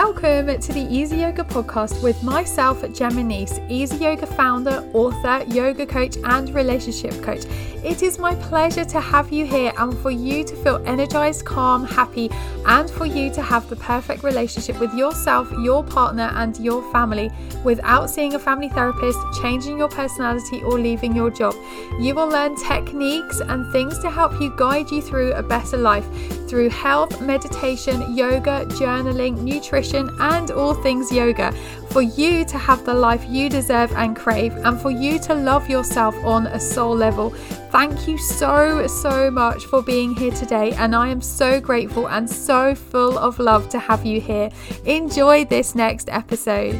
Welcome to the Easy Yoga podcast with myself, Gemma Nice, Easy Yoga founder, author, yoga coach, and relationship coach. It is my pleasure to have you here and for you to feel energized, calm, happy, and for you to have the perfect relationship with yourself, your partner, and your family without seeing a family therapist, changing your personality, or leaving your job. You will learn techniques and things to help you guide you through a better life through health, meditation, yoga, journaling, nutrition, and all things yoga for you to have the life you deserve and crave, and for you to love yourself on a soul level. Thank you so, so much for being here today, and I am so grateful and so full of love to have you here. Enjoy this next episode.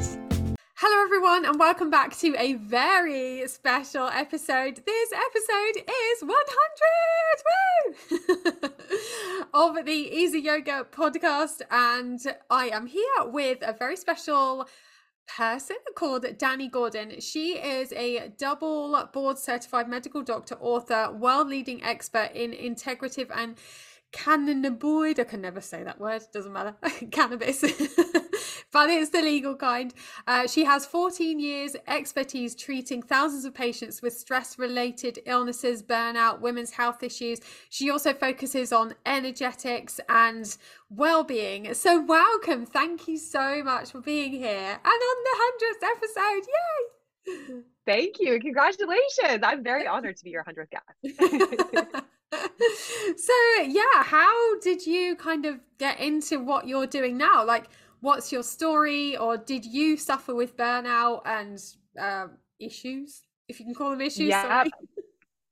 Hello, everyone, and welcome back to a very special episode. This episode is 100 woo! of the Easy Yoga podcast, and I am here with a very special person called Dani Gordon. She is a double board certified medical doctor, author, world leading expert in integrative and cannabinoid. I can never say that word, doesn't matter. Cannabis. but it's the legal kind. Uh, she has 14 years expertise treating thousands of patients with stress related illnesses, burnout, women's health issues. She also focuses on energetics and well being. So, welcome. Thank you so much for being here and on the 100th episode. Yay! Thank you. Congratulations. I'm very honored to be your 100th guest. so yeah how did you kind of get into what you're doing now? Like what's your story? Or did you suffer with burnout and uh, issues? If you can call them issues yeah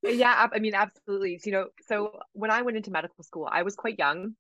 yeah i mean absolutely. You know so when i went into medical school i was quite young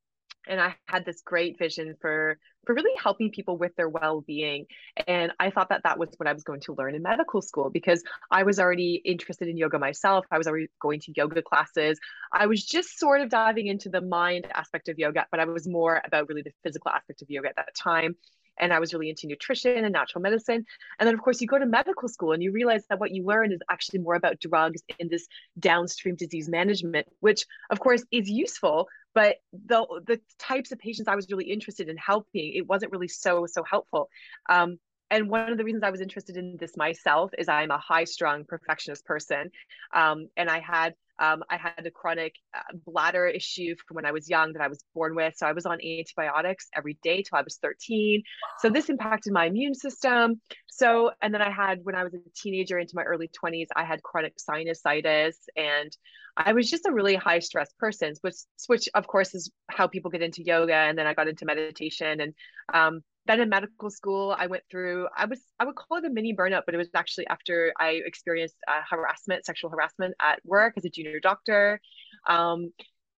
and I had this great vision for for really helping people with their well-being. And I thought that that was what I was going to learn in medical school because I was already interested in yoga myself. I was already going to yoga classes. I was just sort of diving into the mind aspect of yoga but I was more about really the physical aspect of yoga at that time and I was really into nutrition and natural medicine. And then, of course, you go to medical school and you realize that what you learn is actually more about drugs in this downstream disease management, which, of course, is useful. But the the types of patients I was really interested in helping, it wasn't really so so helpful. Um, and one of the reasons I was interested in this myself is I'm a high strung perfectionist person. Um, and I had um, I had a chronic uh, bladder issue from when I was young that I was born with. So I was on antibiotics every day till I was 13. So this impacted my immune system. So, and then I had, when I was a teenager into my early 20s, I had chronic sinusitis and I was just a really high stress person, which, which of course is how people get into yoga. And then I got into meditation and um, then in medical school i went through i was i would call it a mini burnout but it was actually after i experienced uh, harassment sexual harassment at work as a junior doctor um,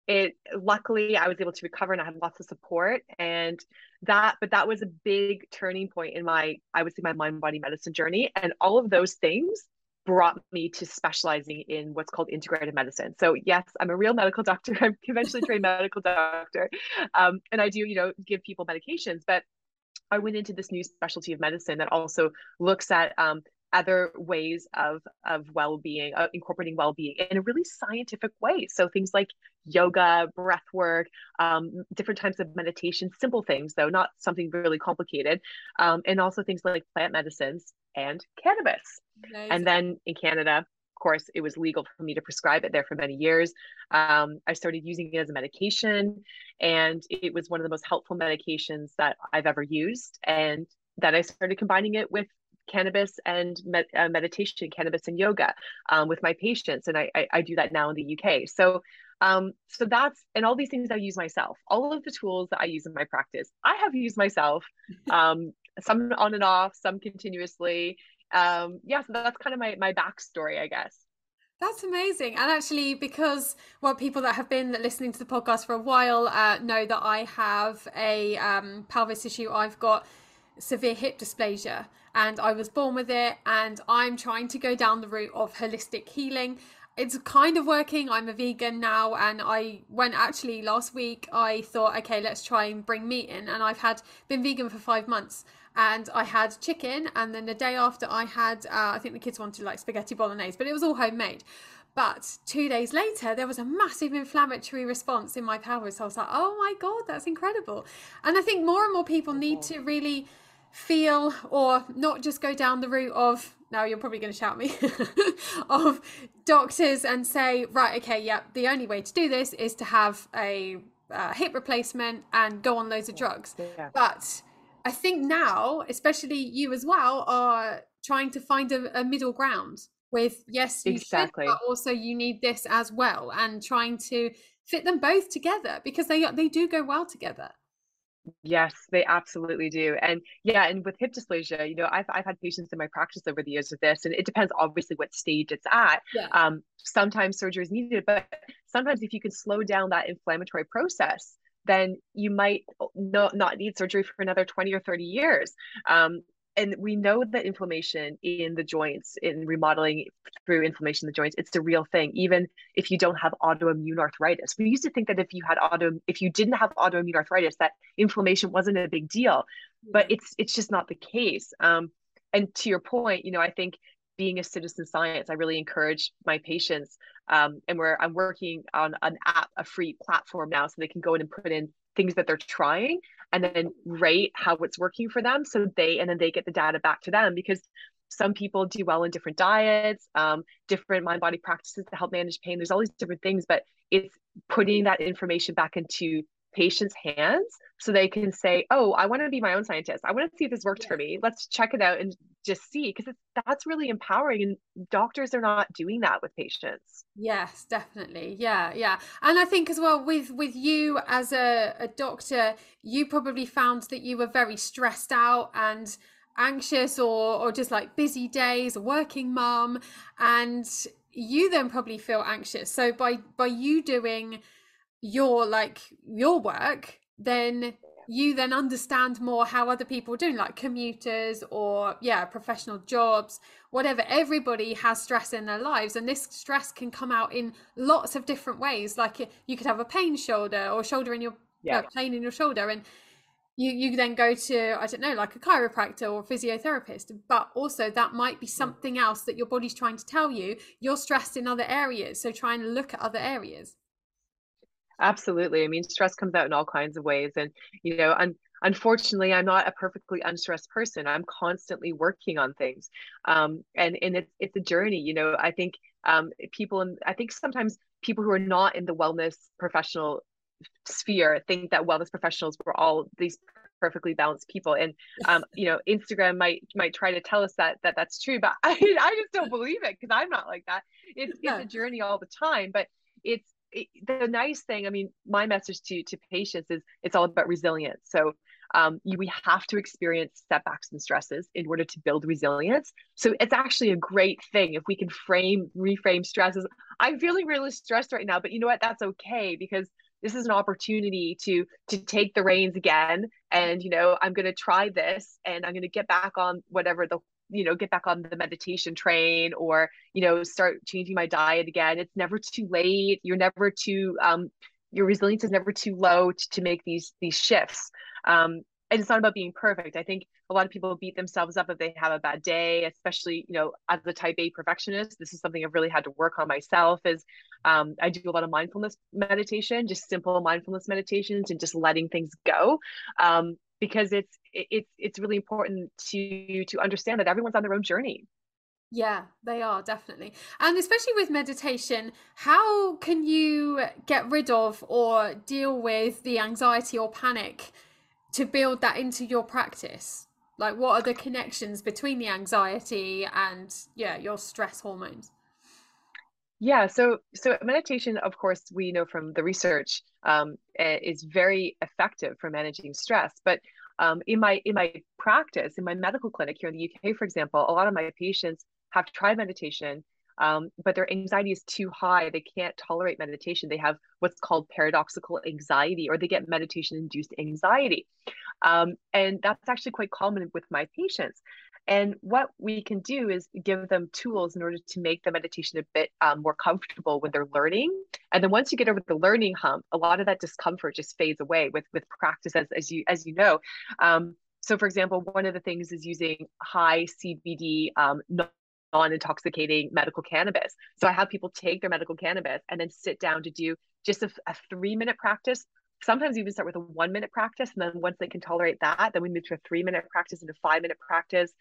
it luckily i was able to recover and i had lots of support and that but that was a big turning point in my i would say my mind body medicine journey and all of those things brought me to specializing in what's called integrative medicine. So yes, I'm a real medical doctor. I'm conventionally trained medical doctor, um, and I do you know give people medications. But I went into this new specialty of medicine that also looks at um, other ways of of well-being uh, incorporating well-being in a really scientific way so things like yoga breath work um, different types of meditation simple things though not something really complicated um, and also things like plant medicines and cannabis nice. and then in canada course, it was legal for me to prescribe it there for many years. Um, I started using it as a medication, and it was one of the most helpful medications that I've ever used. And then I started combining it with cannabis and med- uh, meditation, cannabis and yoga um, with my patients, and I, I, I do that now in the UK. So um, so that's and all these things I use myself. All of the tools that I use in my practice, I have used myself. Um, some on and off, some continuously um yeah so that's kind of my my backstory i guess that's amazing. And actually, because well, people that have been listening to the podcast for a while uh, know that I have a um, pelvis issue. I've got severe hip dysplasia and I was born with it. And I'm trying to go down the route of holistic healing. It's kind of working. I'm a vegan now. And I went actually last week, I thought, okay, let's try and bring meat in. And I've had been vegan for five months and I had chicken, and then the day after I had, uh, I think the kids wanted like spaghetti bolognese, but it was all homemade. But two days later, there was a massive inflammatory response in my pelvis. So I was like, oh my God, that's incredible. And I think more and more people need to really feel or not just go down the route of now you're probably going to shout me of doctors and say right okay yeah the only way to do this is to have a uh, hip replacement and go on loads of drugs yeah. but i think now especially you as well are trying to find a, a middle ground with yes you exactly should, but also you need this as well and trying to fit them both together because they they do go well together Yes, they absolutely do. And yeah, and with hip dysplasia, you know, I've, I've had patients in my practice over the years with this, and it depends obviously what stage it's at. Yeah. Um, sometimes surgery is needed, but sometimes if you can slow down that inflammatory process, then you might not, not need surgery for another 20 or 30 years. Um, and we know that inflammation in the joints in remodeling through inflammation in the joints it's a real thing even if you don't have autoimmune arthritis. We used to think that if you had auto if you didn't have autoimmune arthritis that inflammation wasn't a big deal but it's it's just not the case. Um, and to your point you know i think being a citizen science i really encourage my patients um, and where i'm working on an app a free platform now so they can go in and put in things that they're trying and then rate how it's working for them so they and then they get the data back to them because some people do well in different diets um, different mind body practices to help manage pain there's all these different things but it's putting that information back into patients' hands so they can say, "Oh, I want to be my own scientist. I want to see if this worked yeah. for me. Let's check it out and just see." Because that's really empowering, and doctors are not doing that with patients. Yes, definitely. Yeah, yeah. And I think as well with with you as a, a doctor, you probably found that you were very stressed out and anxious or or just like busy days, a working mom, and you then probably feel anxious. So by by you doing your like your work then you then understand more how other people are doing like commuters or yeah professional jobs whatever. Everybody has stress in their lives and this stress can come out in lots of different ways. Like you could have a pain shoulder or shoulder in your yeah. uh, pain in your shoulder and you you then go to i don't know like a chiropractor or physiotherapist. But also that might be something else that your body's trying to tell you. You're stressed in other areas so try and look at other areas Absolutely. I mean, stress comes out in all kinds of ways. And, you know, un- unfortunately, I'm not a perfectly unstressed person. I'm constantly working on things. Um, and, and it's, it's a journey, you know, I think um, people, and I think sometimes people who are not in the wellness professional sphere think that wellness professionals were all these perfectly balanced people and um, you know instagram might might try to tell us that that that's true but i i just don't believe it because i'm not like that it's it's a journey all the time but it's the nice thing, I mean, my message to to patients is it's all about resilience. So um, you, we have to experience setbacks and stresses in order to build resilience. So it's actually a great thing if we can frame, reframe stresses. I'm feeling really stressed right now, but you know what? That's okay because this is an opportunity to to take the reins again and you know i'm going to try this and i'm going to get back on whatever the you know get back on the meditation train or you know start changing my diet again. It's never too late. You're never too um your resilience is never too low to, to make these these shifts. Um and it's not about being perfect. I think a lot of people beat themselves up if they have a bad day especially you know as a type a perfectionist. This is something i've really had to work on myself is um, i do a lot of mindfulness meditation just simple mindfulness meditations and just letting things go. Um, because it's it's it's really important to to understand that everyone's on their own journey yeah, they are definitely. And especially with meditation, how can you get rid of or deal with the anxiety or panic to build that into your practice? Like what are the connections between the anxiety and yeah, your stress hormones? Yeah, so so meditation, of course, we know from the research um, is very effective for managing stress. But um, in my in my practice, in my medical clinic here in the UK, for example, a lot of my patients have tried meditation, um, but their anxiety is too high. They can't tolerate meditation. They have what's called paradoxical anxiety, or they get meditation induced anxiety. Um, and that's actually quite common with my patients. And what we can do is give them tools in order to make the meditation a bit um, more comfortable when they're learning. And then once you get over the learning hump, a lot of that discomfort just fades away with with practice, as, as you as you know. Um, so, for example, one of the things is using high CBD um, non-intoxicating medical cannabis. So I have people take their medical cannabis and then sit down to do just a, a three-minute practice. Sometimes you even start with a one-minute practice, and then once they can tolerate that, then we move to a three-minute practice and a five-minute practice.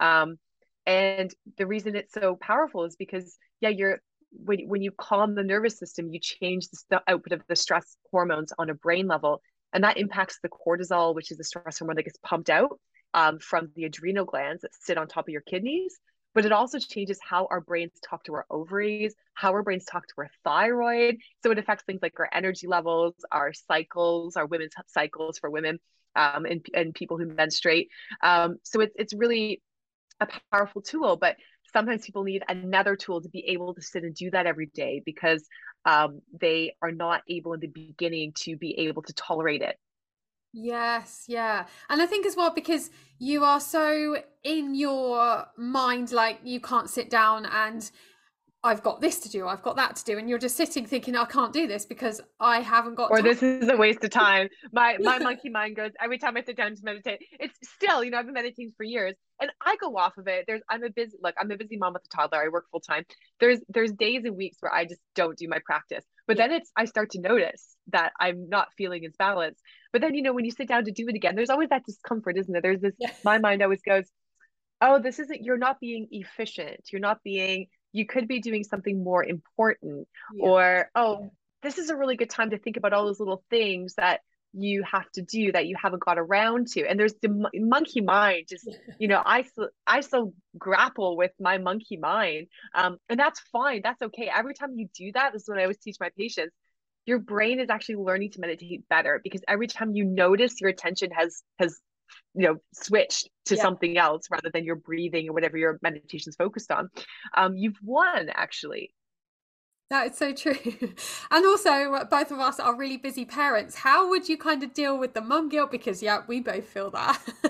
Um, and the reason it's so powerful is because yeah, you're when when you calm the nervous system, you change the output of the stress hormones on a brain level, and that impacts the cortisol, which is the stress hormone that gets pumped out um, from the adrenal glands that sit on top of your kidneys. But it also changes how our brains talk to our ovaries, how our brains talk to our thyroid. So it affects things like our energy levels, our cycles, our women's cycles for women, um, and, and people who menstruate. Um, so it's it's really a powerful tool, but sometimes people need another tool to be able to sit and do that every day because um, they are not able in the beginning to be able to tolerate it. Yes, yeah. And I think as well because you are so in your mind, like you can't sit down and I've got this to do, I've got that to do, and you're just sitting thinking, I can't do this because I haven't got. Or time. this is a waste of time. My my monkey mind goes every time I sit down to meditate. It's still, you know, I've been meditating for years, and I go off of it. There's I'm a busy look, I'm a busy mom with a toddler. I work full time. There's there's days and weeks where I just don't do my practice. But then it's I start to notice that I'm not feeling as balanced. But then you know when you sit down to do it again, there's always that discomfort, isn't there? There's this. Yeah. My mind always goes, "Oh, this isn't. You're not being efficient. You're not being you could be doing something more important yeah. or oh this is a really good time to think about all those little things that you have to do that you haven't got around to. And there's the monkey mind just you know i i still grapple with my monkey mind um, and that's fine that's okay. Every time you do that this is what i always teach my patients your brain is actually learning to meditate better because every time you notice your attention has has you know switched to yeah. something else rather than your breathing or whatever your meditation's focused on um, you've won actually that is so true. And also, both of us are really busy parents. How would you kind of deal with the mum guilt? Because, yeah, we both feel that.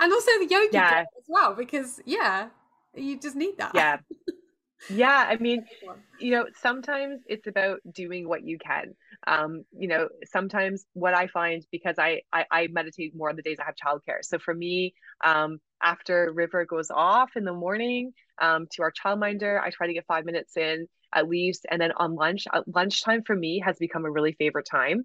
and also the yoga yeah. as well, because, yeah, you just need that. Yeah. Yeah. I mean, you know, sometimes it's about doing what you can um, you know sometimes what i find because I, I, I meditate more on the days i have childcare so for me um, after river goes off in the morning um, to our childminder i try to get five minutes in at least and then on lunch uh, lunchtime for me has become a really favorite time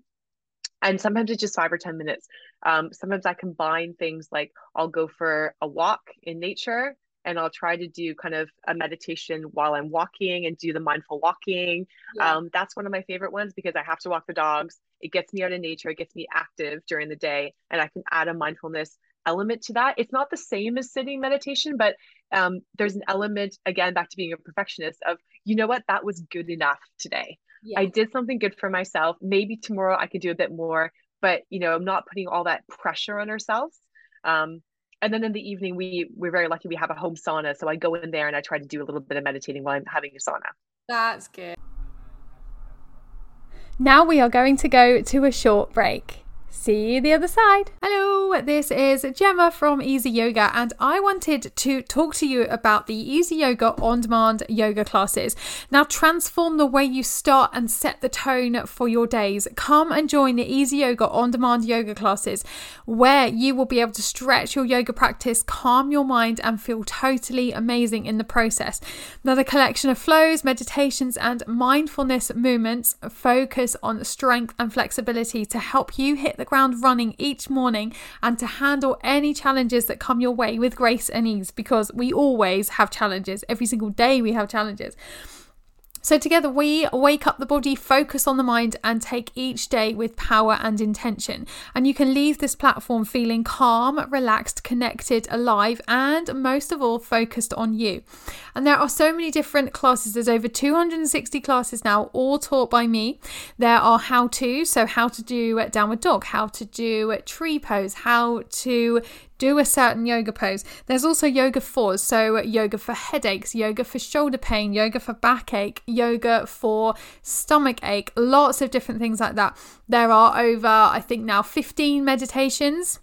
and sometimes it's just five or ten minutes um, sometimes i combine things like i'll go for a walk in nature and I'll try to do kind of a meditation while I'm walking and do the mindful walking. Yeah. Um, that's one of my favorite ones because I have to walk the dogs. It gets me out of nature, it gets me active during the day, and I can add a mindfulness element to that. It's not the same as sitting meditation, but um, there's an element, again, back to being a perfectionist of, you know what, that was good enough today. Yeah. I did something good for myself. Maybe tomorrow I could do a bit more, but you know, I'm not putting all that pressure on ourselves. Um, and then in the evening we we're very lucky we have a home sauna so i go in there and i try to do a little bit of meditating while i'm having a sauna that's good now we are going to go to a short break See you the other side. Hello, this is Gemma from Easy Yoga, and I wanted to talk to you about the Easy Yoga on demand yoga classes. Now, transform the way you start and set the tone for your days. Come and join the Easy Yoga on demand yoga classes, where you will be able to stretch your yoga practice, calm your mind, and feel totally amazing in the process. Now, the collection of flows, meditations, and mindfulness movements focus on strength and flexibility to help you hit the the ground running each morning and to handle any challenges that come your way with grace and ease because we always have challenges. Every single day we have challenges. So, together we wake up the body, focus on the mind, and take each day with power and intention. And you can leave this platform feeling calm, relaxed, connected, alive, and most of all, focused on you. And there are so many different classes. There's over 260 classes now, all taught by me. There are how to, so how to do downward dog, how to do tree pose, how to do a certain yoga pose. There's also yoga for, so yoga for headaches, yoga for shoulder pain, yoga for backache, yoga for stomach ache, lots of different things like that. There are over, I think now, 15 meditations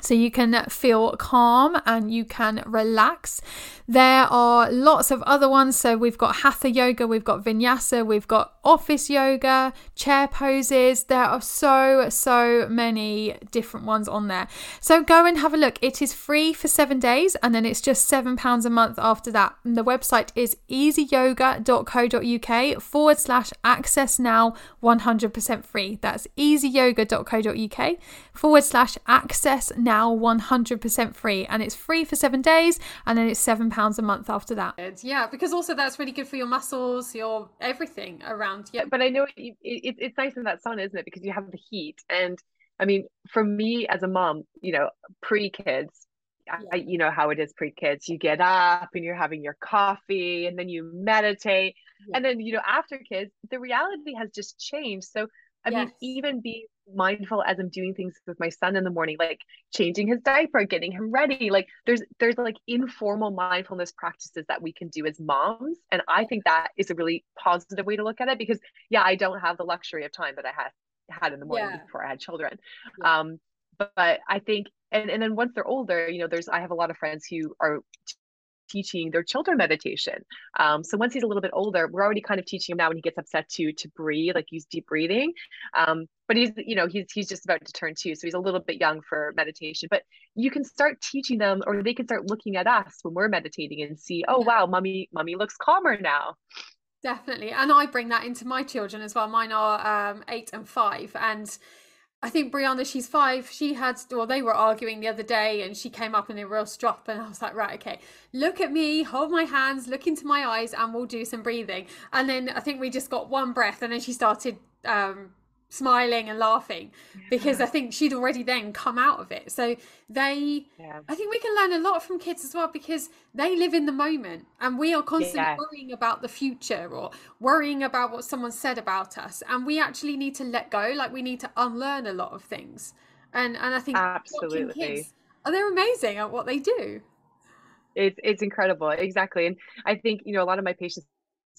so you can feel calm and you can relax. There are lots of other ones. So we've got hatha yoga, we've got vinyasa, we've got office yoga, chair poses. There are so, so many different ones on there. So go and have a look. It is free for seven days and then it's just £7 a month after that. And the website is easyyoga.co.uk forward slash access now 100% free. That's easyyoga.co.uk forward slash access now 100% free. And it's free for seven days and then it's £7 a month after that. Yeah, because also that's really good for your muscles, your everything around. Yeah, but I know it, it, it's nice in that sun, isn't it? Because you have the heat. And I mean, for me as a mom, you know, pre kids, yeah. I, you know how it is pre kids. You get up and you're having your coffee and then you meditate. Yeah. And then, you know, after kids, the reality has just changed. So, I yes. mean, even being mindful as I'm doing things with my son in the morning, like changing his diaper, getting him ready. Like there's there's like informal mindfulness practices that we can do as moms. And I think that is a really positive way to look at it because yeah, I don't have the luxury of time that I had had in the morning yeah. before I had children. Yeah. Um, but, but I think and, and then once they're older, you know, there's I have a lot of friends who are teaching their children meditation. Um, so once he's a little bit older, we're already kind of teaching him now when he gets upset to to breathe, like use deep breathing. Um, but he's you know he's he's just about to turn two, so he's a little bit young for meditation. But you can start teaching them, or they can start looking at us when we're meditating and see, oh wow, mommy mommy looks calmer now. Definitely, and I bring that into my children as well. Mine are um, eight and five, and I think Brianna, she's five. She had, well, they were arguing the other day and she came up in a real strop. And I was like, right, okay, look at me, hold my hands, look into my eyes, and we'll do some breathing. And then I think we just got one breath and then she started um, smiling and laughing because I think she'd already then come out of it. So they, yeah. I think we can learn a lot from kids as well because they live in the moment and we are constantly yeah. worrying about the future or worrying about what someone said about us. And we actually need to let go, like we need to unlearn a lot of things. And and I think absolutely kids, oh, they're amazing at what they do. It's it's incredible, exactly. And I think you know a lot of my patients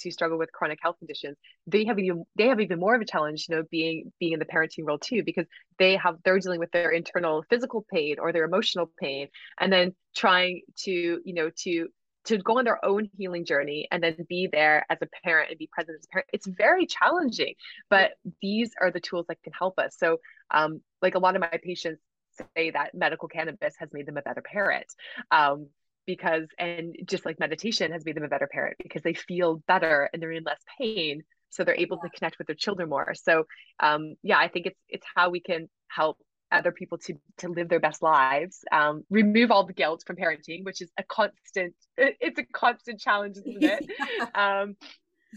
who struggle with chronic health conditions they have even they have even more of a challenge you know being being in the parenting role too because they have they're dealing with their internal physical pain or their emotional pain and then trying to you know to to go on their own healing journey and then be there as a parent and be present as a parent. It's very challenging but these are the tools that can help us. So um like a lot of my patients say that medical cannabis has made them a better parent um because and just like meditation has made them a better parent because they feel better and they're in less pain so they're able to connect with their children more. So um yeah i think it's it's how we can help other people to to live their best lives um remove all the guilt from parenting which is a constant it's a constant challenge isn't it? Yeah. um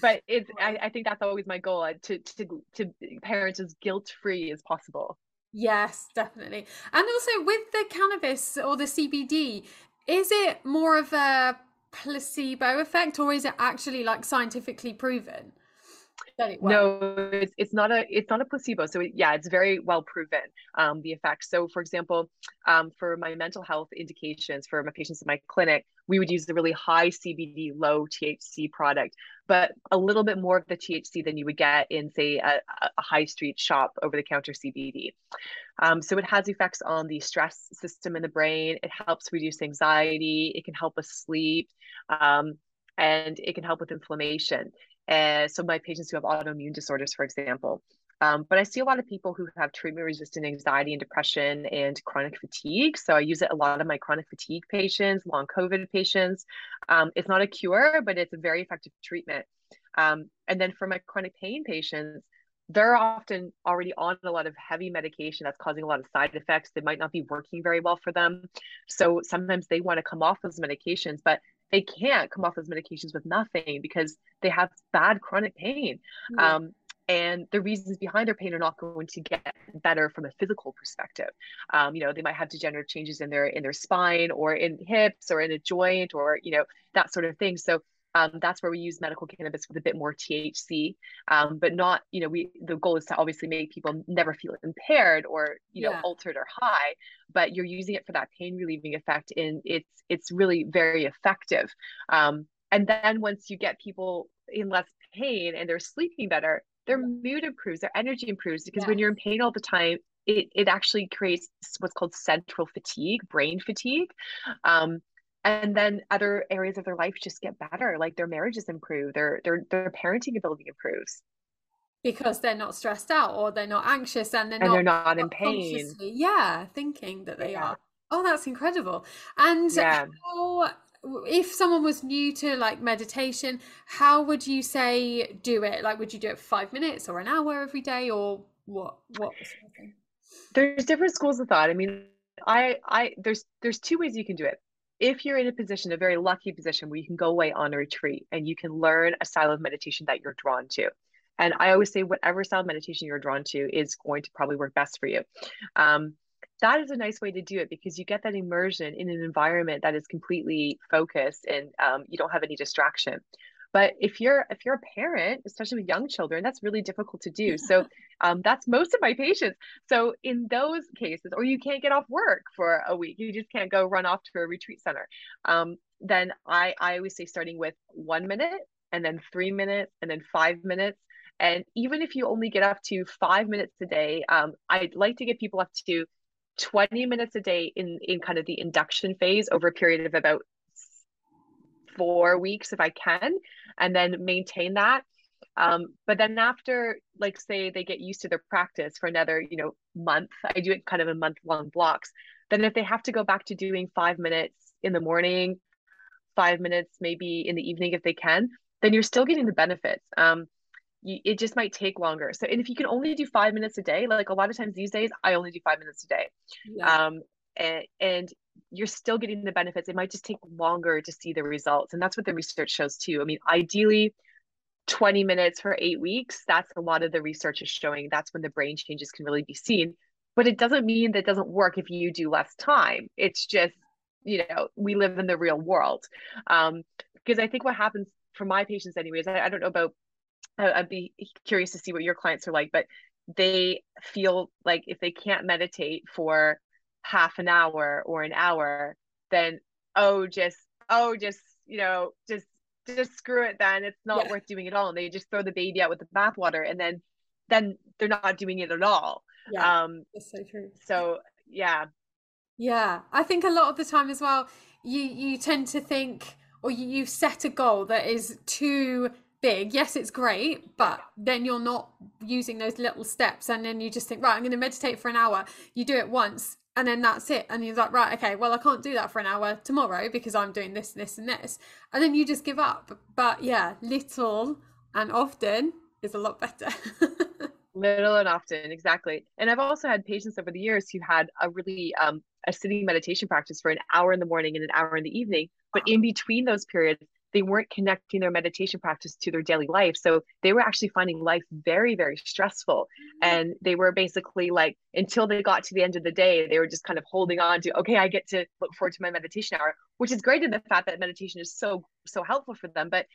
but it's I, I think that's always my goal uh, to to to parents as guilt free as possible. Yes, definitely. And also with the cannabis or the CBD, is it more of a placebo effect or is it actually like scientifically proven? It no, it's, it's not a it's not a placebo. So yeah, it's very well proven um, the effect. So for example, um, for my mental health indications for my patients in my clinic, we would use the really high CBD, low THC product, but a little bit more of the THC than you would get in say a, a high street shop over the counter CBD. Um, so it has effects on the stress system in the brain. It helps reduce anxiety. It can help us sleep. Um, and it can help with inflammation. And so my patients who have autoimmune disorders, for example. Um, but I see a lot of people who have treatment resistant anxiety and depression and chronic fatigue. So I use it a lot of my chronic fatigue patients, long COVID patients. Um, it's not a cure, but it's a very effective treatment. Um, and then for my chronic pain patients, they're often already on a lot of heavy medication that's causing a lot of side effects. They might not be working very well for them. So sometimes they want to come off those medications, but they can't come off those medications with nothing because they have bad chronic pain. Yeah. Um, and the reasons behind their pain are not going to get better from a physical perspective. Um, you know, they might have degenerative changes in their in their spine or in hips or in a joint or you know that sort of thing. So um, that's where we use medical cannabis with a bit more THC, um, but not, you know, we the goal is to obviously make people never feel impaired or you know yeah. altered or high, but you're using it for that pain relieving effect, and it's it's really very effective. Um, and then once you get people in less pain and they're sleeping better, their mood improves, their energy improves because when you're in pain all the time, it, it actually creates what's called central fatigue, brain fatigue. Um, and then other areas of their life just get better, like their marriages improve, their their their parenting ability improves because they're not stressed out or they're not anxious and they're and not they're not in pain. Yeah, thinking that they yeah. are. Oh, that's incredible. And yeah. how, if someone was new to like meditation, how would you say do it? Like, would you do it for five minutes or an hour every day or what? What? There's different schools of thought. I mean, I, I, there's, there's two ways you can do it. If you're in a position, a very lucky position where you can go away on a retreat and you can learn a style of meditation that you're drawn to. And I always say, whatever style of meditation you're drawn to is going to probably work best for you. Um, that is a nice way to do it because you get that immersion in an environment that is completely focused and um, you don't have any distraction but if you're if you're a parent especially with young children that's really difficult to do. So um, that's most of my patients. So in those cases or you can't get off work for a week you just can't go run off to a retreat center. Um, then i i always say starting with one minute and then three minutes and then five minutes. And even if you only get up to five minutes a day um, i'd like to get people up to 20 minutes a day in in kind of the induction phase over a period of about four weeks if I can, and then maintain that. Um, but then after, like, say they get used to their practice for another, you know, month, I do it kind of in month long blocks. Then if they have to go back to doing five minutes in the morning, five minutes maybe in the evening if they can, then you're still getting the benefits. Um, you, it just might take longer. So, and if you can only do five minutes a day, like a lot of times these days, I only do five minutes a day. Yeah. Um, and, and you're still getting the benefits. It might just take longer to see the results. And that's what the research shows too. I mean, ideally, 20 minutes for eight weeks, that's a lot of the research is showing that's when the brain changes can really be seen. But it doesn't mean that doesn't work if you do less time. It's just, you know, we live in the real world. Um, because I think what happens for my patients, anyways, I, I don't know about I'd be curious to see what your clients are like, but they feel like if they can't meditate for half an hour or an hour, then oh, just oh, just you know, just just screw it. Then it's not yeah. worth doing at all, and they just throw the baby out with the bathwater, and then then they're not doing it at all. Yeah, um, that's so true. So yeah, yeah, I think a lot of the time as well, you you tend to think or you, you set a goal that is too big yes it's great but then you're not using those little steps and then you just think right i'm going to meditate for an hour. You do it once and then that's it and you're like right okay well i can't do that for an hour tomorrow because i'm doing this this and this. And then you just give up. But yeah little and often is a lot better. Little and often exactly. And i've also had patients over the years who had a really um a sitting meditation practice for an hour in the morning and an hour in the evening but in between those periods they weren't connecting their meditation practice to their daily life. So they were actually finding life very, very stressful. Mm-hmm. And they were basically like, until they got to the end of the day, they were just kind of holding on to, okay, I get to look forward to my meditation hour, which is great in the fact that meditation is so, so helpful for them. But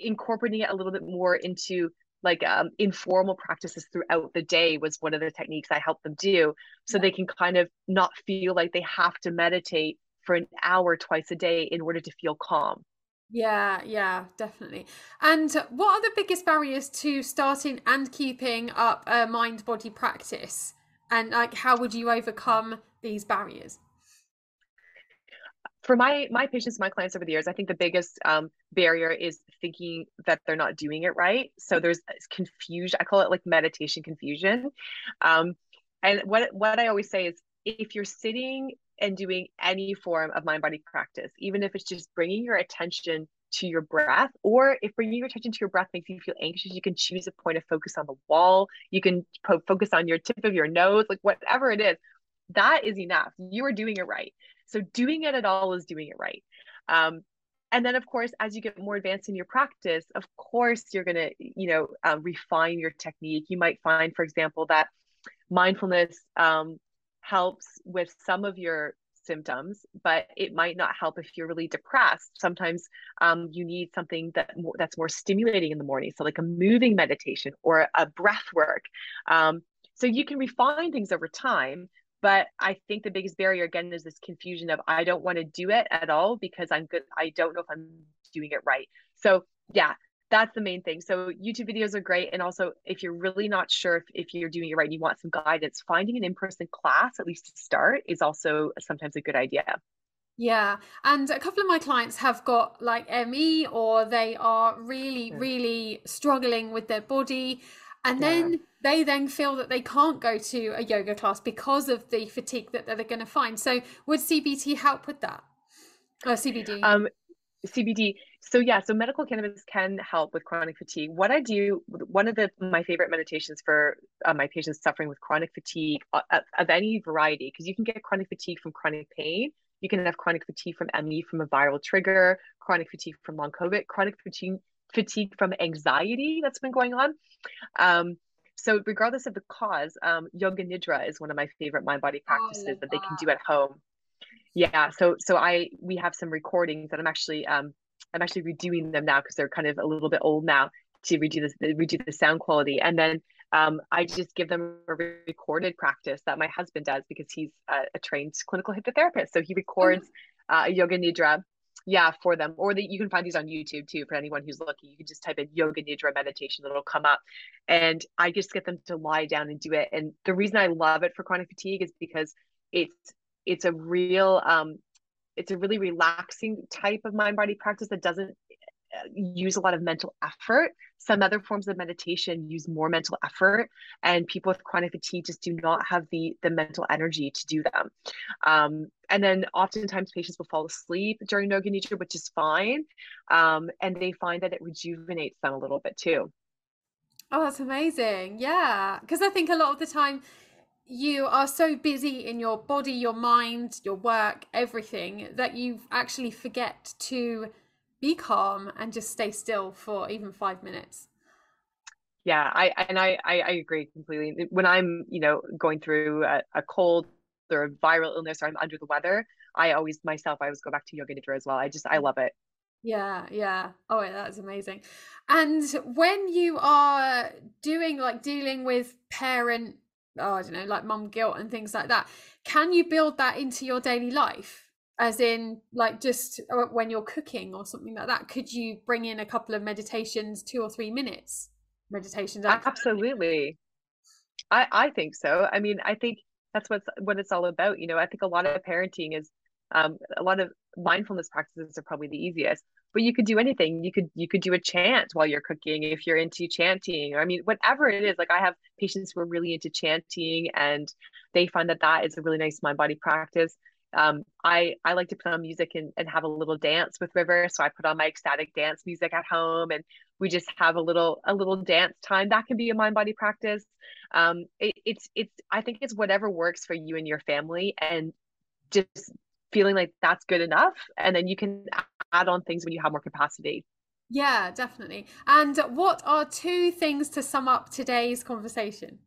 incorporating it a little bit more into like um, informal practices throughout the day was one of the techniques I helped them do. So they can kind of not feel like they have to meditate for an hour twice a day in order to feel calm. Yeah, yeah, definitely. And what are the biggest barriers to starting and keeping up a mind body practice? And like how would you overcome these barriers? For my my patients, my clients over the years, I think the biggest um, barrier is thinking that they're not doing it right. So there's confusion. I call it like meditation confusion. Um, and what what I always say is, if you're sitting and doing any form of mind body practice, even if it's just bringing your attention to your breath, or if bringing your attention to your breath makes you feel anxious, you can choose a point of focus on the wall. You can po- focus on your tip of your nose, like whatever it is. That is enough. You are doing it right. So doing it at all is doing it right. Um, and then of course as you get more advanced in your practice of course you're going to you know uh, refine your technique you might find for example that mindfulness um, helps with some of your symptoms, but it might not help if you're really depressed. Sometimes um, you need something that that's more stimulating in the morning, so like a moving meditation or a breath work. Um, so you can refine things over time. But I think the biggest barrier again is this confusion of I don't want to do it at all because I'm good. I don't know if I'm doing it right. So yeah, that's the main thing. So YouTube videos are great. And also if you're really not sure if, if you're doing it right and you want some guidance, finding an in-person class, at least to start, is also sometimes a good idea. Yeah. And a couple of my clients have got like ME or they are really, really struggling with their body. And yeah. then they then feel that they can't go to a yoga class because of the fatigue that they're going to find. So would CBT help with that? Or CBD? Um, CBD. So yeah, so medical cannabis can help with chronic fatigue. What I do, one of the my favorite meditations for uh, my patients suffering with chronic fatigue uh, of any variety, because you can get chronic fatigue from chronic pain, you can have chronic fatigue from ME from a viral trigger, chronic fatigue from long COVID, chronic fatigue fatigue from anxiety that's been going on. Um, so regardless of the cause, um, yoga nidra is one of my favorite mind body oh, practices oh, that they can do at home. Yeah, so so I we have some recordings that I'm actually um, I'm actually redoing them now because they're kind of a little bit old now to redo this redo the sound quality and then um, I just give them a recorded practice that my husband does because he's a, a trained clinical hypnotherapist. So he records oh. uh, a yoga nidra, yeah, for them. Or that you can find these on YouTube too for anyone who's looking. You can just type in yoga nidra meditation, it'll come up. And I just get them to lie down and do it. And the reason I love it for chronic fatigue is because it's it's a real um, it's a really relaxing type of mind body practice that doesn't use a lot of mental effort. Some other forms of meditation use more mental effort, and people with chronic fatigue just do not have the the mental energy to do them. Um, and then oftentimes patients will fall asleep during yoga nidra, which is fine, um, and they find that it rejuvenates them a little bit too. Oh, that's amazing! Yeah, because I think a lot of the time you are so busy in your body, your mind, your work, everything that you actually forget to be calm and just stay still for even five minutes. Yeah i and i i, I agree completely. When i'm you know going through a, a, cold or a viral illness or i'm under the weather i always myself i always go back to yoga nidra as well. I just i love it. Yeah yeah. Oh that's amazing. And when you are doing like dealing with parent oh i don't know like mum guilt and things like that. Can you build that into your daily life? As in like just uh, when you're cooking or something like that could you bring in a couple of meditations two or three minutes? Meditations absolutely. I i think so. I mean i think that's what's what it's all about you know? I think a lot of parenting is um, a lot of mindfulness practices are probably the easiest but you could do anything you could you could do a chant while you're cooking if you're into chanting or i mean whatever it is like i have patients who are really into chanting and they find that that is a really nice mind body practice um, I I like to put on music and, and have a little dance with River. So I put on my ecstatic dance music at home, and we just have a little a little dance time. That can be a mind body practice. Um, it, it's it's I think it's whatever works for you and your family, and just feeling like that's good enough, and then you can add on things when you have more capacity. Yeah, definitely. And what are two things to sum up today's conversation?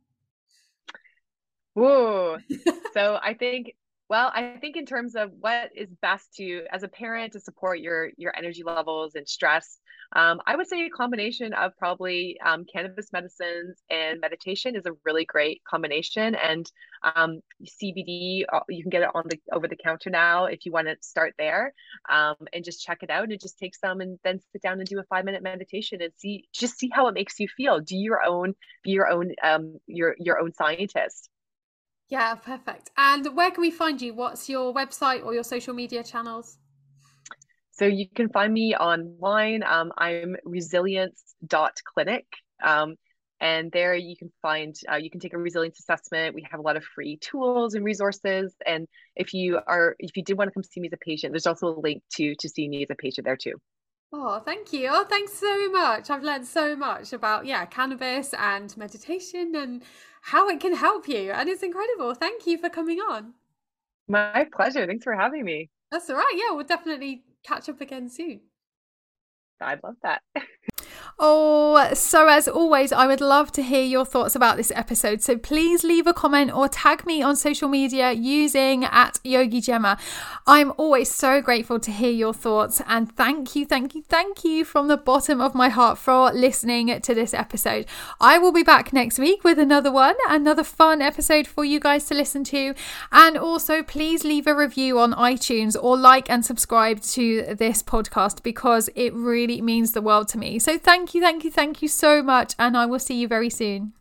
Whoa. so I think well, I think in terms of what is best to, as a parent, to support your your energy levels and stress, um, I would say a combination of probably um, cannabis medicines and meditation is a really great combination. And um, CBD, uh, you can get it on the over the counter now if you want to start there, um, and just check it out and just take some and then sit down and do a five minute meditation and see just see how it makes you feel. Do your own, be your own, um, your your own scientist. Yeah, perfect. And where can we find you? What's your website or your social media channels? So you can find me online. Um, I'm resilience.clinic. Um, and there you can find, uh, you can take a resilience assessment. We have a lot of free tools and resources. And if you are, if you did want to come see me as a patient, there's also a link to to see me as a patient there too. Oh, thank you. Oh, thanks so much. I've learned so much about yeah, cannabis and meditation and how it can help you. And it's incredible. Thank you for coming on. My pleasure. Thanks for having me. That's all right. Yeah, we'll definitely catch up again soon. I'd love that. Oh, so as always, I would love to hear your thoughts about this episode. So please leave a comment or tag me on social media using at Yogi Gemma. I'm always so grateful to hear your thoughts and thank you, thank you, thank you from the bottom of my heart for listening to this episode. I will be back next week with another one, another fun episode for you guys to listen to. And also, please leave a review on iTunes or like and subscribe to this podcast because it really means the world to me. So thank Thank you, thank you, thank you so much. And I will see you very soon.